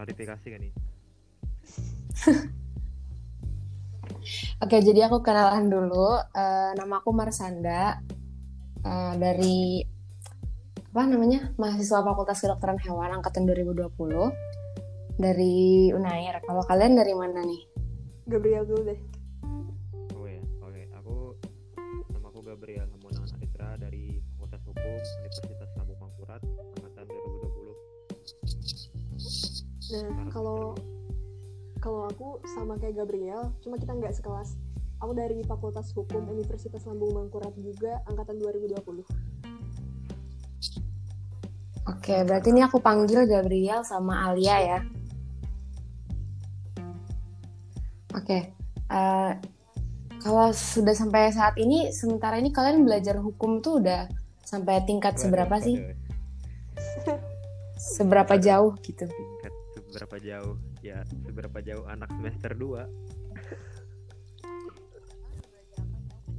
klarifikasi kan nih Oke, jadi aku kenalan dulu. Uh, nama aku Marsanda uh, dari apa namanya mahasiswa Fakultas Kedokteran Hewan angkatan 2020 dari Unair. Kalau kalian dari mana nih? Gabriel dulu deh. Nah, kalau kalau aku sama kayak Gabriel, cuma kita nggak sekelas. Aku dari Fakultas Hukum Universitas Lambung Mangkurat juga angkatan 2020. Oke, berarti ini aku panggil Gabriel sama Alia ya. Oke, uh, kalau sudah sampai saat ini, sementara ini kalian belajar hukum tuh udah sampai tingkat Waduh, seberapa sih? Seberapa jauh gitu? Seberapa jauh ya seberapa jauh anak semester 2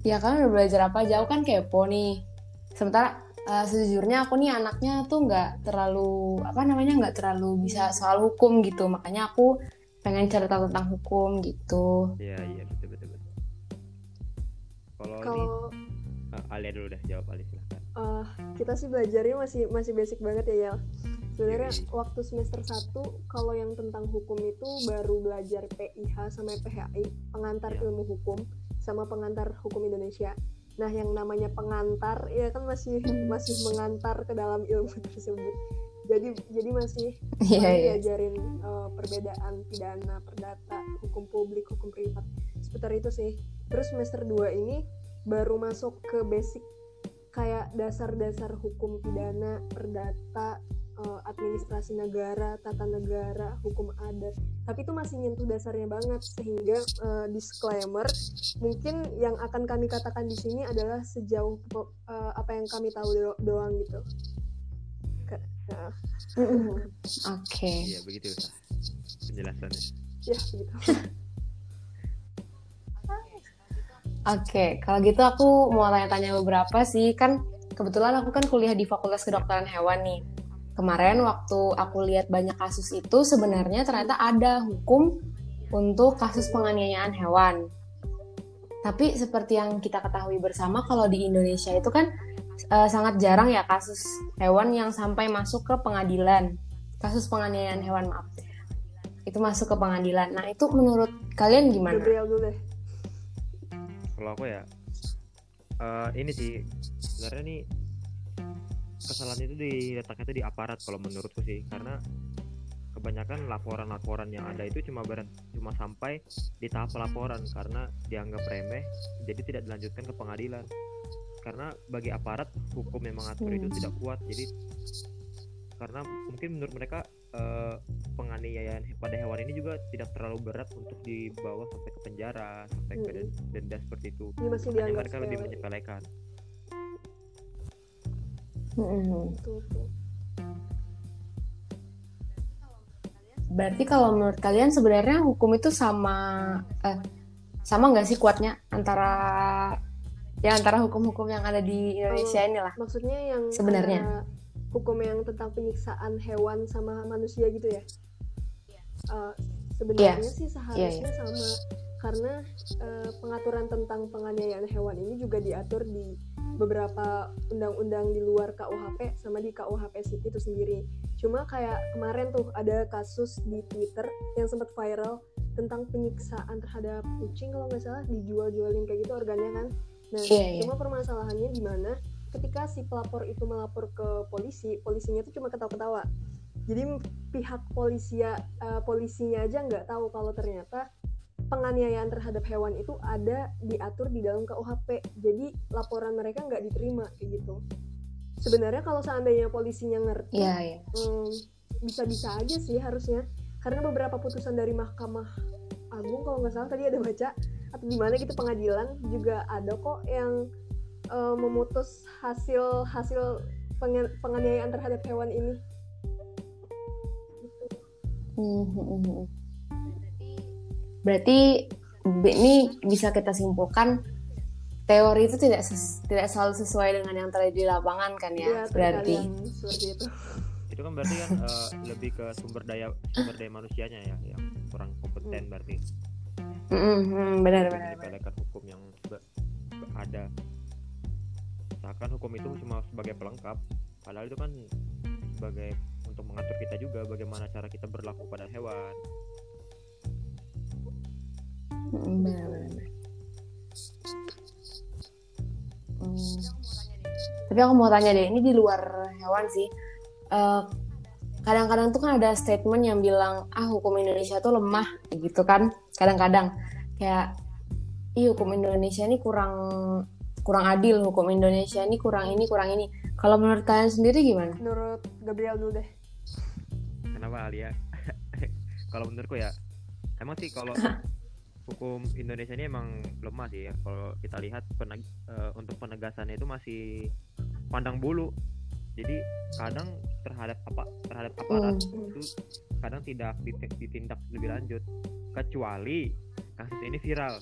Ya kalian udah belajar apa jauh kan kepo nih. Sementara uh, sejujurnya aku nih anaknya tuh nggak terlalu apa namanya nggak terlalu bisa soal hukum gitu. Makanya aku pengen cerita tentang hukum gitu. iya iya betul betul betul kalau ini Kalau ah, Alia dulu dah jawab Alia silahkan uh, kita sih belajarnya masih masih basic banget ya Yel. Sebenarnya Yoi. waktu semester 1 kalau yang tentang hukum itu baru belajar PIH sama PHI, pengantar Iya. ilmu hukum sama pengantar hukum Indonesia. Nah, yang namanya pengantar ya kan masih masih mengantar ke dalam ilmu tersebut. Jadi jadi masih Iya Kami iya. diajarin uh, perbedaan pidana, perdata, hukum publik, hukum privat. Seputar itu sih. Terus semester 2 ini baru masuk ke basic kayak dasar-dasar hukum pidana, perdata, uh, administrasi negara, tata negara, hukum adat. Tapi itu masih nyentuh dasarnya banget sehingga uh, disclaimer mungkin yang akan kami katakan di sini adalah sejauh uh, apa yang kami tahu do- doang gitu. Uh, Oke. iya begitu penjelasannya ya begitu. Oke, kalau gitu aku mau tanya-tanya beberapa sih. Kan kebetulan aku kan kuliah di Fakultas Kedokteran Hewan nih. Kemarin waktu aku lihat banyak kasus itu sebenarnya ternyata ada hukum untuk kasus penganiayaan hewan. Tapi seperti yang kita ketahui bersama kalau di Indonesia itu kan eh, sangat jarang ya kasus hewan yang sampai masuk ke pengadilan. Kasus penganiayaan hewan, maaf. Itu masuk ke pengadilan. Nah, itu menurut kalian gimana? Gabriel dulu deh. kalau aku ya eh, ini sih sebenarnya nih kesalahan itu diletaknya itu di aparat kalau menurutku sih karena kebanyakan laporan-laporan yang ada itu cuma berhenti cuma sampai di tahap pelaporan karena dianggap remeh jadi tidak dilanjutkan ke pengadilan karena bagi aparat hukum yang mengatur itu Hmm. tidak kuat jadi karena mungkin menurut mereka eh, penganiayaan pada hewan ini juga tidak terlalu berat untuk dibawa sampai ke penjara sampai ke Mm-mm. den- denda seperti itu Ini masih mereka lebih menyepelekan Tuh. Berarti kalau menurut kalian sebenarnya hukum itu sama eh, sama nggak sih kuatnya antara ya antara hukum-hukum yang ada di Indonesia inilah? Maksudnya yang Sebenarnya. hukum yang tentang penyiksaan hewan sama manusia gitu ya? Uh, sebenarnya sih seharusnya Iya, sama karena uh, pengaturan tentang penganiayaan hewan ini juga diatur di beberapa undang-undang di luar KUHP sama di KUHP itu sendiri. Cuma kayak kemarin tuh ada kasus di Twitter yang sempat viral tentang penyiksaan terhadap kucing kalau nggak salah dijual-jualin kayak gitu organnya kan. Nah, Iya, iya. cuma permasalahannya di mana ketika si pelapor itu melapor ke polisi, polisinya tuh cuma ketawa-ketawa. Jadi pihak polisia eh, polisinya aja nggak tahu kalau ternyata penganiayaan terhadap hewan itu ada diatur di dalam KUHP. Jadi laporan mereka nggak diterima kayak gitu. Sebenarnya kalau seandainya polisinya ngerti, Iya, iya. hmm, bisa-bisa aja sih harusnya. Karena beberapa putusan dari Mahkamah Agung kalau nggak salah tadi ada baca atau di mana gitu pengadilan juga ada kok yang eh, memutus hasil hasil pengen- penganiayaan terhadap hewan ini. Hmm, hmm, hmm. Berarti ini bisa kita simpulkan teori itu tidak ses- tidak selalu sesuai dengan yang terjadi di lapangan kan ya? Ya, berarti. itu. itu kan berarti kan eh, lebih ke sumber daya sumber daya manusianya ya yang kurang kompeten berarti Mm-mm, mm, benar benar benar. menyepelekan hukum yang ada seakan hukum itu cuma sebagai pelengkap padahal itu kan sebagai untuk mengatur kita juga bagaimana cara kita berlaku pada hewan Mm. Hmm. Tapi aku mau tanya deh, ini di luar hewan sih. Eh, kadang-kadang tuh kan ada statement yang bilang ah hukum Indonesia tuh lemah gitu kan. Kadang-kadang kayak ih hukum Indonesia ini kurang kurang adil, hukum Indonesia ini kurang ini kurang ini. Kalau menurut kalian sendiri gimana? menurut Gabriel dulu deh kenapa Alia kalau menurutku ya emang sih kalau hukum Indonesia ini emang lemah sih ya. Kalau kita lihat peneg- eh, untuk penegasannya itu masih pandang bulu. Jadi kadang terhadap apa terhadap aparat Hmm. itu kadang tidak dit- ditindak lebih lanjut. Kecuali kasus ini viral.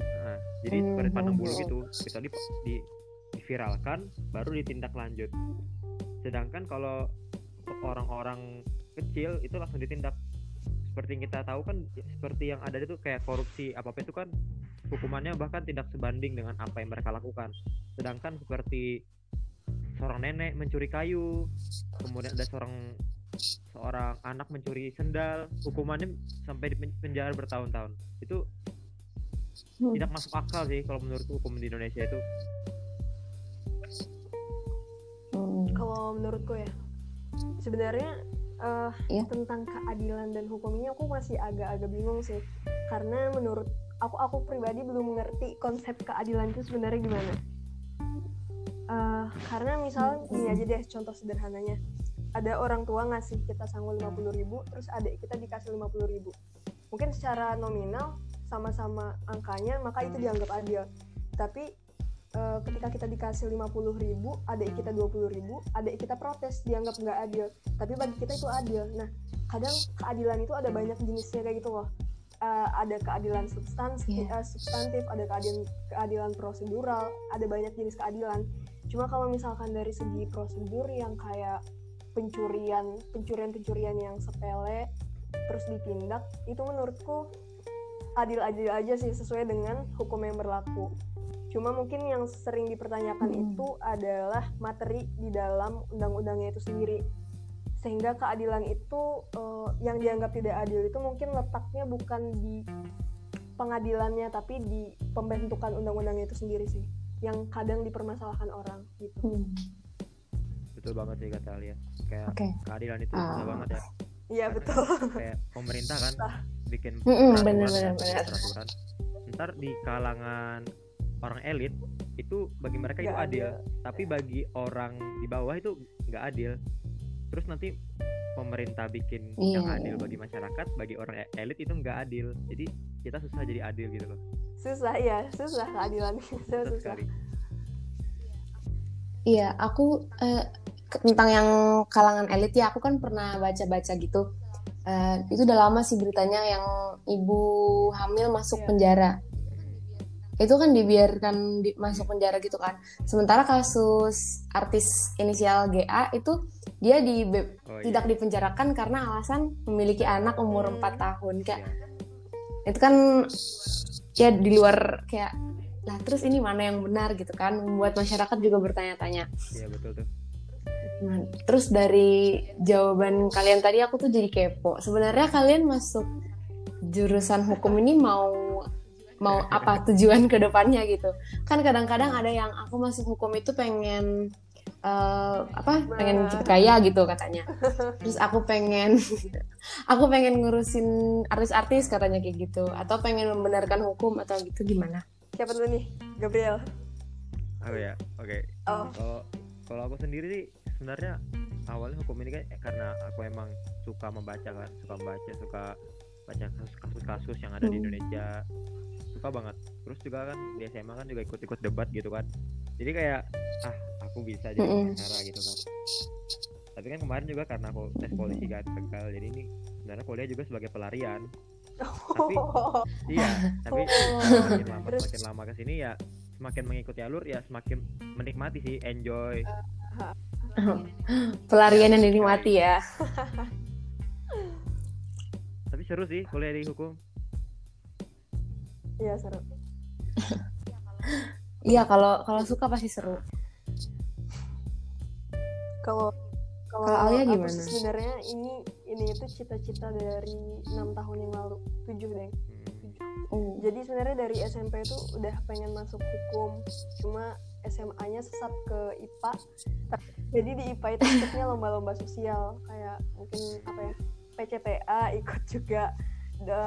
Nah, jadi Hmm, seperti pandang bulu hmm. gitu. Kecuali di, di diviralkan baru ditindak lanjut. Sedangkan kalau orang-orang kecil itu langsung ditindak seperti yang kita tahu kan seperti yang ada itu kayak korupsi apa apa itu kan hukumannya bahkan tidak sebanding dengan apa yang mereka lakukan sedangkan seperti seorang nenek mencuri kayu kemudian ada seorang seorang anak mencuri sendal hukumannya sampai di pen- penjara bertahun-tahun itu Hmm. tidak masuk akal sih kalau menurutku hukum di Indonesia itu Hmm. kalau menurutku ya sebenarnya eh, Iya. tentang keadilan dan hukum ini aku masih agak-agak bingung sih. Karena menurut aku aku pribadi belum mengerti konsep keadilan itu sebenarnya gimana. Eh, karena misal gini aja deh contoh sederhananya. Ada orang tua ngasih kita sanggul 50.000 ribu terus adik kita dikasih 50.000 ribu. Mungkin secara nominal sama-sama angkanya maka itu dianggap adil. Tapi eh, ketika kita dikasih 50.000 ribu adik kita 20.000 ribu adik kita protes dianggap nggak adil. Tapi bagi kita itu adil. Nah kadang keadilan itu ada banyak jenisnya kayak gitu loh. Eh, ada keadilan substansi Iya. eh, substantif ada keadilan keadilan prosedural ada banyak jenis keadilan. Cuma kalau misalkan dari segi prosedur yang kayak pencurian pencurian pencurian yang sepele terus ditindak itu menurutku adil-adil aja sih sesuai dengan hukum yang berlaku cuma mungkin yang sering dipertanyakan Hmm. itu adalah materi di dalam undang-undangnya itu sendiri sehingga keadilan itu eh, yang dianggap tidak adil itu mungkin letaknya bukan di pengadilannya tapi di pembentukan undang-undangnya itu sendiri sih yang kadang dipermasalahkan orang gitu Hmm. betul banget sih kata Alia kayak Oke. keadilan itu susah banget ya iya betul kayak pemerintah kan bikin peraturan, bener, ya, bener, bener. peraturan. ntar di kalangan orang elit itu bagi mereka itu Nggak adil adil. tapi bagi orang di bawah itu nggak adil terus nanti pemerintah bikin yang Iya, adil iya. bagi masyarakat bagi orang e- elit itu nggak adil jadi kita susah jadi adil gitu loh susah ya susah keadilan susah susah susah sekali Iya, aku eh, tentang yang kalangan elit ya, aku kan pernah baca-baca gitu. Eh, itu udah lama sih beritanya yang ibu hamil masuk Iya. penjara. Itu kan dibiarkan di- masuk penjara gitu kan. Sementara kasus artis inisial GA itu dia di oh, tidak iya. dipenjarakan karena alasan memiliki anak umur Hmm. 4 tahun. Kayak Iya. itu kan ya di luar kayak lah terus ini mana yang benar gitu kan membuat masyarakat juga bertanya-tanya Iya, betul tuh Nah, terus dari jawaban kalian tadi aku tuh jadi kepo. Sebenarnya kalian masuk jurusan hukum ini mau mau apa tujuan ke depannya gitu. Kan kadang-kadang ada yang aku masuk hukum itu pengen eh, apa? Pengen cepet kaya gitu katanya. Terus aku pengen aku pengen ngurusin artis-artis katanya kayak gitu atau pengen membenarkan hukum atau gitu gimana? siapa dulu nih Gabriel oh ya oke oh kalau kalau aku sendiri sih sebenarnya awalnya hukum ini kan eh, karena aku emang suka membaca kan suka membaca suka baca kasus- kasus-kasus yang ada di Hmm. Indonesia suka banget terus juga kan di SMA kan juga ikut-ikut debat gitu kan jadi kayak ah aku bisa jadi Mm-mm. pengacara gitu kan tapi kan kemarin juga karena aku tes polisi kan gagal jadi ini sebenarnya kuliah juga sebagai pelarian Tapi- iya tapi Oh. semakin lama Terus? semakin lama ke sini ya semakin mengikuti alur ya semakin menikmati sih enjoy Pelarian yang dinikmati ya. Seru sih kuliah di hukum. Iya seru. Iya kalau kalau suka pasti seru. Kalau kalau Alia gimana? sebenarnya ini ini itu cita-cita dari enam tahun yang lalu, tujuh deh. Hmm. Uh. Jadi sebenarnya dari SMP itu udah pengen masuk hukum, cuma SMA-nya sesat ke IPA. Jadi di IPA itu lomba-lomba sosial, kayak mungkin apa ya PCTA ikut juga, da,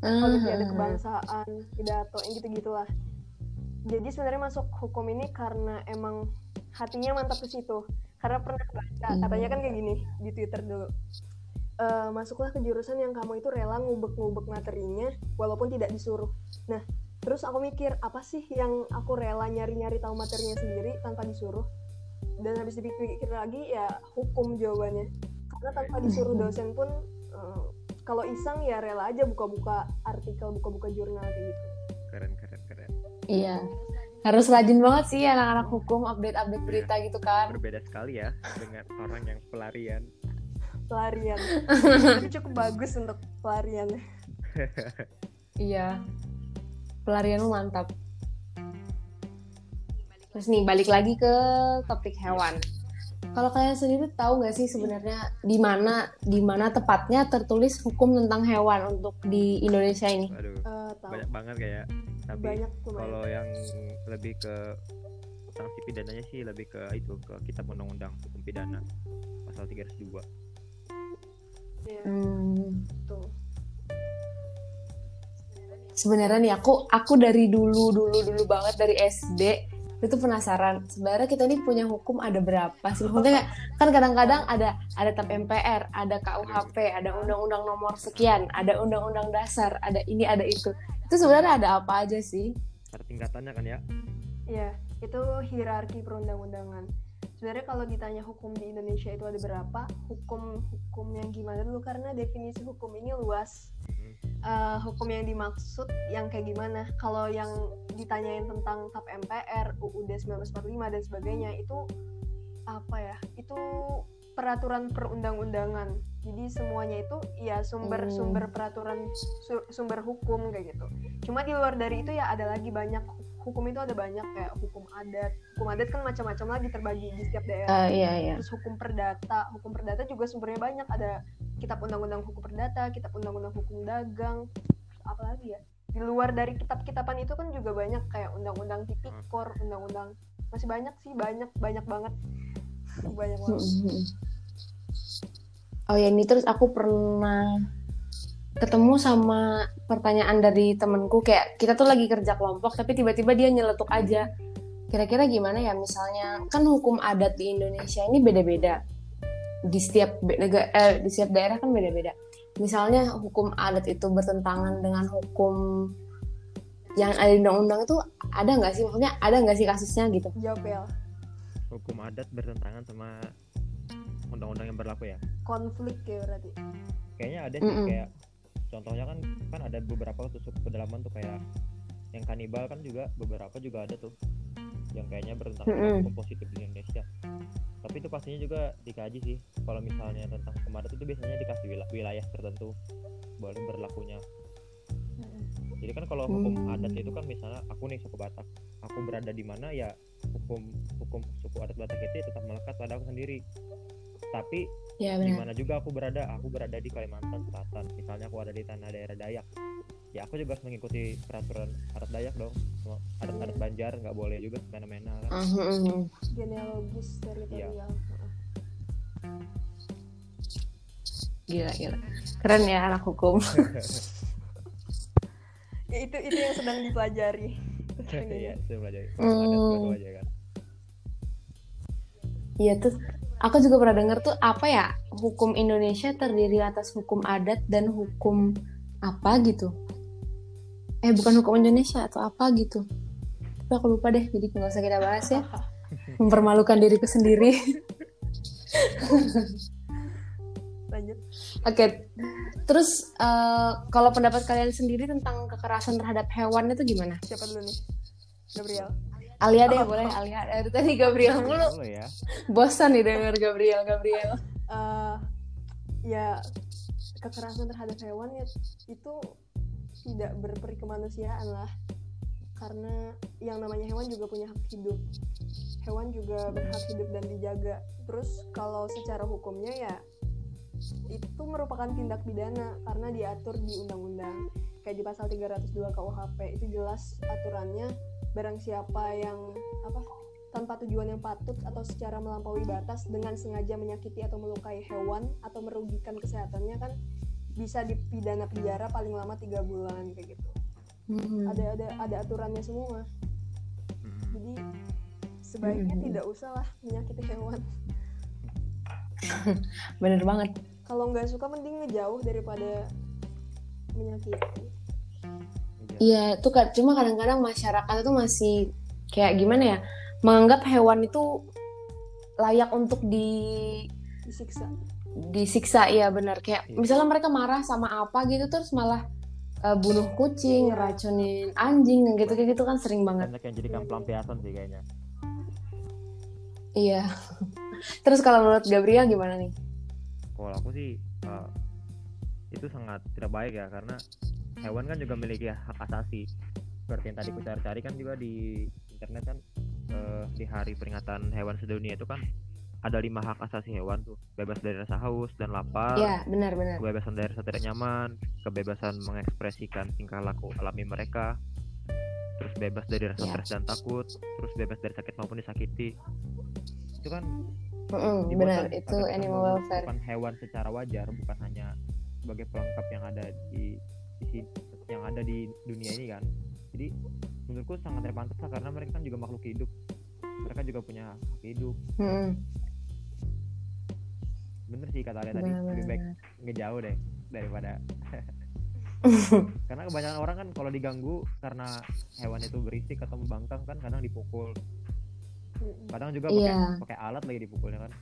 olimpiade Ah. kebangsaan, pidato, yang gitu-gitulah. Jadi sebenarnya masuk hukum ini karena emang hatinya mantap ke situ. Karena pernah baca, Hmm. katanya kan kayak gini di Twitter dulu. Eh, masuklah ke jurusan yang kamu itu rela ngubek-ngubek materinya walaupun tidak disuruh. Nah, terus aku mikir apa sih yang aku rela nyari-nyari tahu materinya sendiri tanpa disuruh? Dan habis dipikir lagi ya hukum jawabannya. Karena tanpa disuruh dosen pun eh, kalau iseng ya rela aja buka-buka artikel, buka-buka jurnal kayak gitu. Keren keren keren. Iya. Harus rajin banget sih anak-anak hukum update-update berita gitu kan. Berbeda sekali ya dengan orang yang pelarian. Pelarian. Tapi cukup bagus untuk pelarian. Iya. Pelarianmu mantap. Terus nih balik lagi ke topik hewan. Kalau kalian sendiri tahu nggak sih sebenarnya di mana di mana tepatnya tertulis hukum tentang hewan untuk di Indonesia ini? Waduh, Eh, tahu banyak banget kayak. Tapi banyak kalau yang lebih ke sanksi pidananya sih lebih ke itu ke kitab undang-undang hukum pidana pasal 302. Iya, Hmm, tuh. sebenarnya nih aku aku dari dulu dulu dulu banget dari SD itu penasaran sebenarnya kita ini punya hukum ada berapa sih maksudnya kan kadang-kadang ada ada TAP MPR ada KUHP ada undang-undang nomor sekian ada undang-undang dasar ada ini ada itu itu sebenarnya ada apa aja sih Ada tingkatannya kan ya? Iya, itu hierarki perundang-undangan. Sebenarnya kalau ditanya hukum di Indonesia itu ada berapa, hukum-hukum yang gimana dulu karena definisi hukum ini luas. Eh, hukum yang dimaksud yang kayak gimana? Kalau yang ditanyain tentang TAP MPR, UUD 1945 dan sebagainya itu apa ya? Itu peraturan perundang-undangan. Jadi semuanya itu ya sumber-sumber peraturan su- sumber hukum kayak gitu. Cuma di luar dari itu ya ada lagi banyak hukum itu ada banyak kayak hukum adat. Hukum adat kan macam-macam lagi terbagi di setiap daerah. Eh, iya iya Terus hukum perdata, hukum perdata juga sumbernya banyak. Ada kitab undang-undang hukum perdata, kitab undang-undang hukum dagang, terus apa lagi ya? Di luar dari kitab-kitaban itu kan juga banyak kayak undang-undang tipikor, undang-undang masih banyak sih, banyak banyak banget. Banyak banget. Mm-mm. Oh ya ini terus aku pernah ketemu sama pertanyaan dari temenku kayak kita tuh lagi kerja kelompok tapi tiba-tiba dia nyeletuk aja kira-kira gimana ya misalnya kan hukum adat di Indonesia ini beda-beda di setiap be- nega- eh, di setiap daerah kan beda-beda misalnya hukum adat itu bertentangan dengan hukum yang ada di undang-undang itu ada nggak sih maksudnya ada nggak sih kasusnya gitu Jawab ya. Hukum adat bertentangan sama undang-undang yang berlaku ya? Konflik ya berarti. Kayaknya ada sih Mm-mm. kayak contohnya kan kan ada beberapa tuh suku pedalaman tuh kayak yang kanibal kan juga beberapa juga ada tuh yang kayaknya bertentangan Mm-mm. hukum positif di Indonesia. Tapi itu pastinya juga dikaji sih. Kalau misalnya tentang adat itu biasanya dikasih wila- wilayah tertentu boleh berlakunya. Jadi kan kalau hukum Hmm. adat itu kan misalnya aku nih suku Batak, aku berada di mana ya hukum hukum suku adat Batak itu tetap melekat pada aku sendiri. Tapi ya di benar mana juga aku berada, aku berada di Kalimantan Selatan. Misalnya aku ada di tanah daerah Dayak, ya aku juga harus mengikuti peraturan adat Dayak dong. Semua adat-adat Banjar nggak boleh juga semena-mena kan. Mhm. Genealogis teritorial. Gila, gila. Keren ya anak hukum. Ya, itu itu yang sedang dipelajari. Iya, saya belajar. Hmm. Adat baru aja kan. Iya tuh. Aku juga pernah dengar tuh apa ya hukum Indonesia terdiri atas hukum adat dan hukum apa gitu. Eh bukan hukum Indonesia atau apa gitu. Tapi aku lupa deh, jadi nggak usah kita bahas ya. Mempermalukan diriku sendiri. Lanjut. Oke, terus eh, kalau pendapat kalian sendiri tentang kekerasan terhadap hewan itu gimana? Siapa dulu nih? Gabriel. Alia deh. Boleh Alia. Dari tadi Gabriel mulu. Dulu ya. bosan nih denger Gabriel Gabriel. Eh, ya kekerasan terhadap hewan ya itu tidak berperi kemanusiaan lah. Karena yang namanya hewan juga punya hak hidup. Hewan juga berhak hidup dan dijaga. Terus kalau secara hukumnya ya itu merupakan tindak pidana karena diatur di undang-undang kayak di pasal 302 KUHP itu jelas aturannya barang siapa yang apa tanpa tujuan yang patut atau secara melampaui batas dengan sengaja menyakiti atau melukai hewan atau merugikan kesehatannya kan bisa dipidana penjara paling lama tiga bulan kayak gitu Hmm. ada ada ada aturannya semua Mm-mm. jadi sebaiknya Mhm. tidak usah lah menyakiti hewan bener banget kalau nggak suka mending ngejauh daripada menyakiti Iya, itu kan cuma kadang-kadang masyarakat itu masih kayak gimana ya, menganggap hewan itu layak untuk di disiksa disiksa ya benar kayak Iya. misalnya mereka marah sama apa gitu terus malah eh, bunuh kucing, Iya. racunin anjing dan gitu gitu kan sering banget. Banyak yang jadikan pelampiasan sih kayaknya. Iya. terus kalau menurut Gabriel gimana nih? Kalau aku sih eh, itu sangat tidak baik ya karena hewan kan juga memiliki hak asasi. Seperti yang tadi aku cari-cari kan juga di internet kan eh, di hari peringatan hewan sedunia itu kan ada lima hak asasi hewan tuh bebas dari rasa haus dan lapar Iya, benar-benar. kebebasan dari rasa tidak nyaman kebebasan mengekspresikan tingkah laku alami mereka terus bebas dari rasa Iya. stres dan takut terus bebas dari sakit maupun disakiti itu kan Mm-mm, dibuat benar, kan itu animal welfare. bukan hewan secara wajar bukan hanya sebagai pelengkap yang ada di, yang ada di dunia ini kan. Jadi menurutku sangat tidak pantas lah karena mereka kan juga makhluk hidup. Mereka juga punya hak hidup. Mm-mm, bener sih kata Alia tadi lebih baik ngejauh deh daripada karena kebanyakan orang kan kalau diganggu karena hewan itu berisik atau membangkang kan kadang dipukul. Mm-mm. kadang juga pakai Iya. pakai alat lagi dipukulnya kan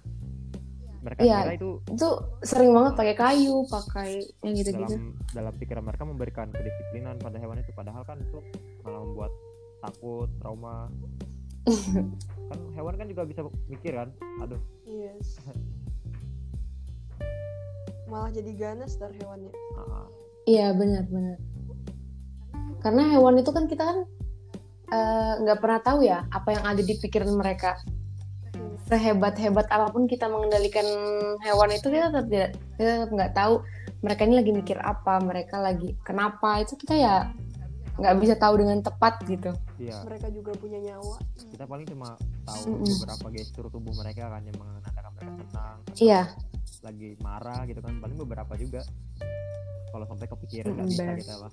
mereka kira itu Itu sering banget pakai kayu, pakai yang gitu-gitu. dalam dalam pikiran mereka memberikan kedisiplinan pada hewan itu padahal kan itu malah membuat takut trauma kan hewan kan juga bisa mikir kan aduh yes malah jadi ganas ntar hewannya. Iya benar-benar. Karena hewan itu kan kita kan eh, nggak pernah tahu ya apa yang ada di pikiran mereka. Hmm. Sehebat-hebat apa pun kita mengendalikan hewan itu kita tetap tidak kita tetap nggak tahu mereka ini lagi mikir apa, mereka lagi kenapa itu kita ya nggak bisa tahu dengan tepat gitu. iya mereka juga punya nyawa kita paling cuma tahu Mm-mm. beberapa gestur tubuh mereka kan yang menandakan mereka senang Iya, lagi marah gitu kan paling beberapa juga kalau sampai kepikiran nggak Mm, bisa benar. kita lah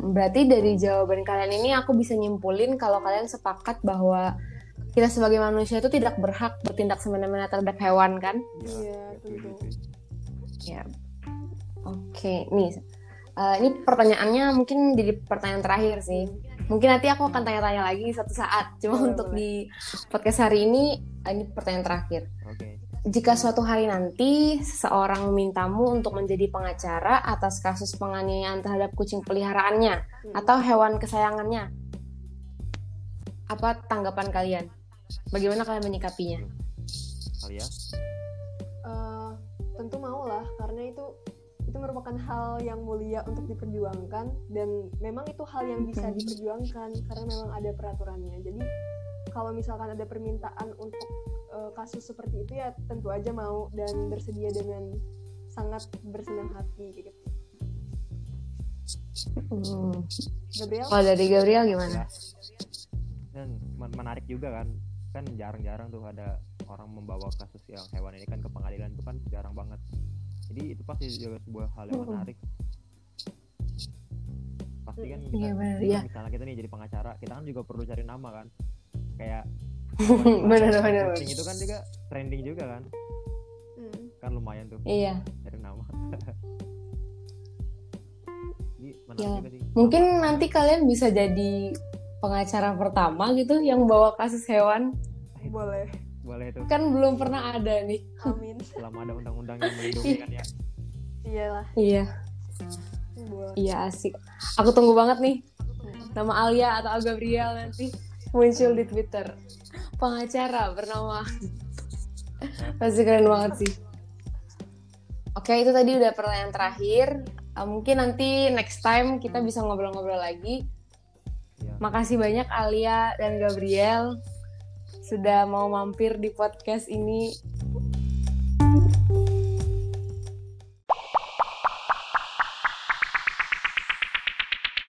berarti dari jawaban kalian ini aku bisa nyimpulin kalau kalian sepakat bahwa kita sebagai manusia itu tidak berhak bertindak semena-mena terhadap hewan kan? Iya, tentu. itu. Ya. Oke, nih. eh, ini pertanyaannya mungkin jadi pertanyaan terakhir sih. Mungkin nanti aku akan tanya-tanya lagi suatu saat. Cuma Boleh, untuk boleh. di podcast hari ini, eh, ini pertanyaan terakhir. oke Jika suatu hari nanti seseorang memintamu untuk menjadi pengacara atas kasus penganiayaan terhadap kucing peliharaannya Mm. atau hewan kesayangannya, apa tanggapan kalian? Bagaimana kalian menyikapinya? kali ya Eh, tentu mau lah karena itu itu merupakan hal yang mulia untuk diperjuangkan dan memang itu hal yang bisa diperjuangkan karena memang ada peraturannya jadi kalau misalkan ada permintaan untuk eh, kasus seperti itu ya tentu aja mau dan bersedia dengan sangat bersenang hati kayak gitu Hmm. Gabriel Kalau dari Gabriel gimana? Ya. dan men- menarik juga kan kan jarang-jarang tuh ada orang membawa kasus yang hewan ini kan ke pengadilan itu kan jarang banget jadi itu pasti juga sebuah hal yang Mm-mm. menarik pasti kan kita Iya benar, kalau iya. misalnya kita nih jadi pengacara kita kan juga perlu cari nama kan kayak Benar, benar, kucing itu kan juga trending juga kan Hmm. kan lumayan tuh Iya. cari nama jadi menarik Ya. juga sih Mungkin nanti kalian bisa jadi pengacara pertama gitu yang bawa kasus hewan. boleh boleh tuh Kan belum pernah ada nih. amin selama ada undang-undang yang melindungi kan ya iyalah Iya, boleh iya asik. Aku tunggu banget nih. Nama Alia atau Gabriel nanti muncul di Twitter. Pengacara bernama pasti keren banget sih. Oke, itu tadi udah pertanyaan terakhir. Uh, mungkin nanti next time kita bisa ngobrol-ngobrol lagi. Makasih banyak Alia dan Gabriel sudah mau mampir di podcast ini.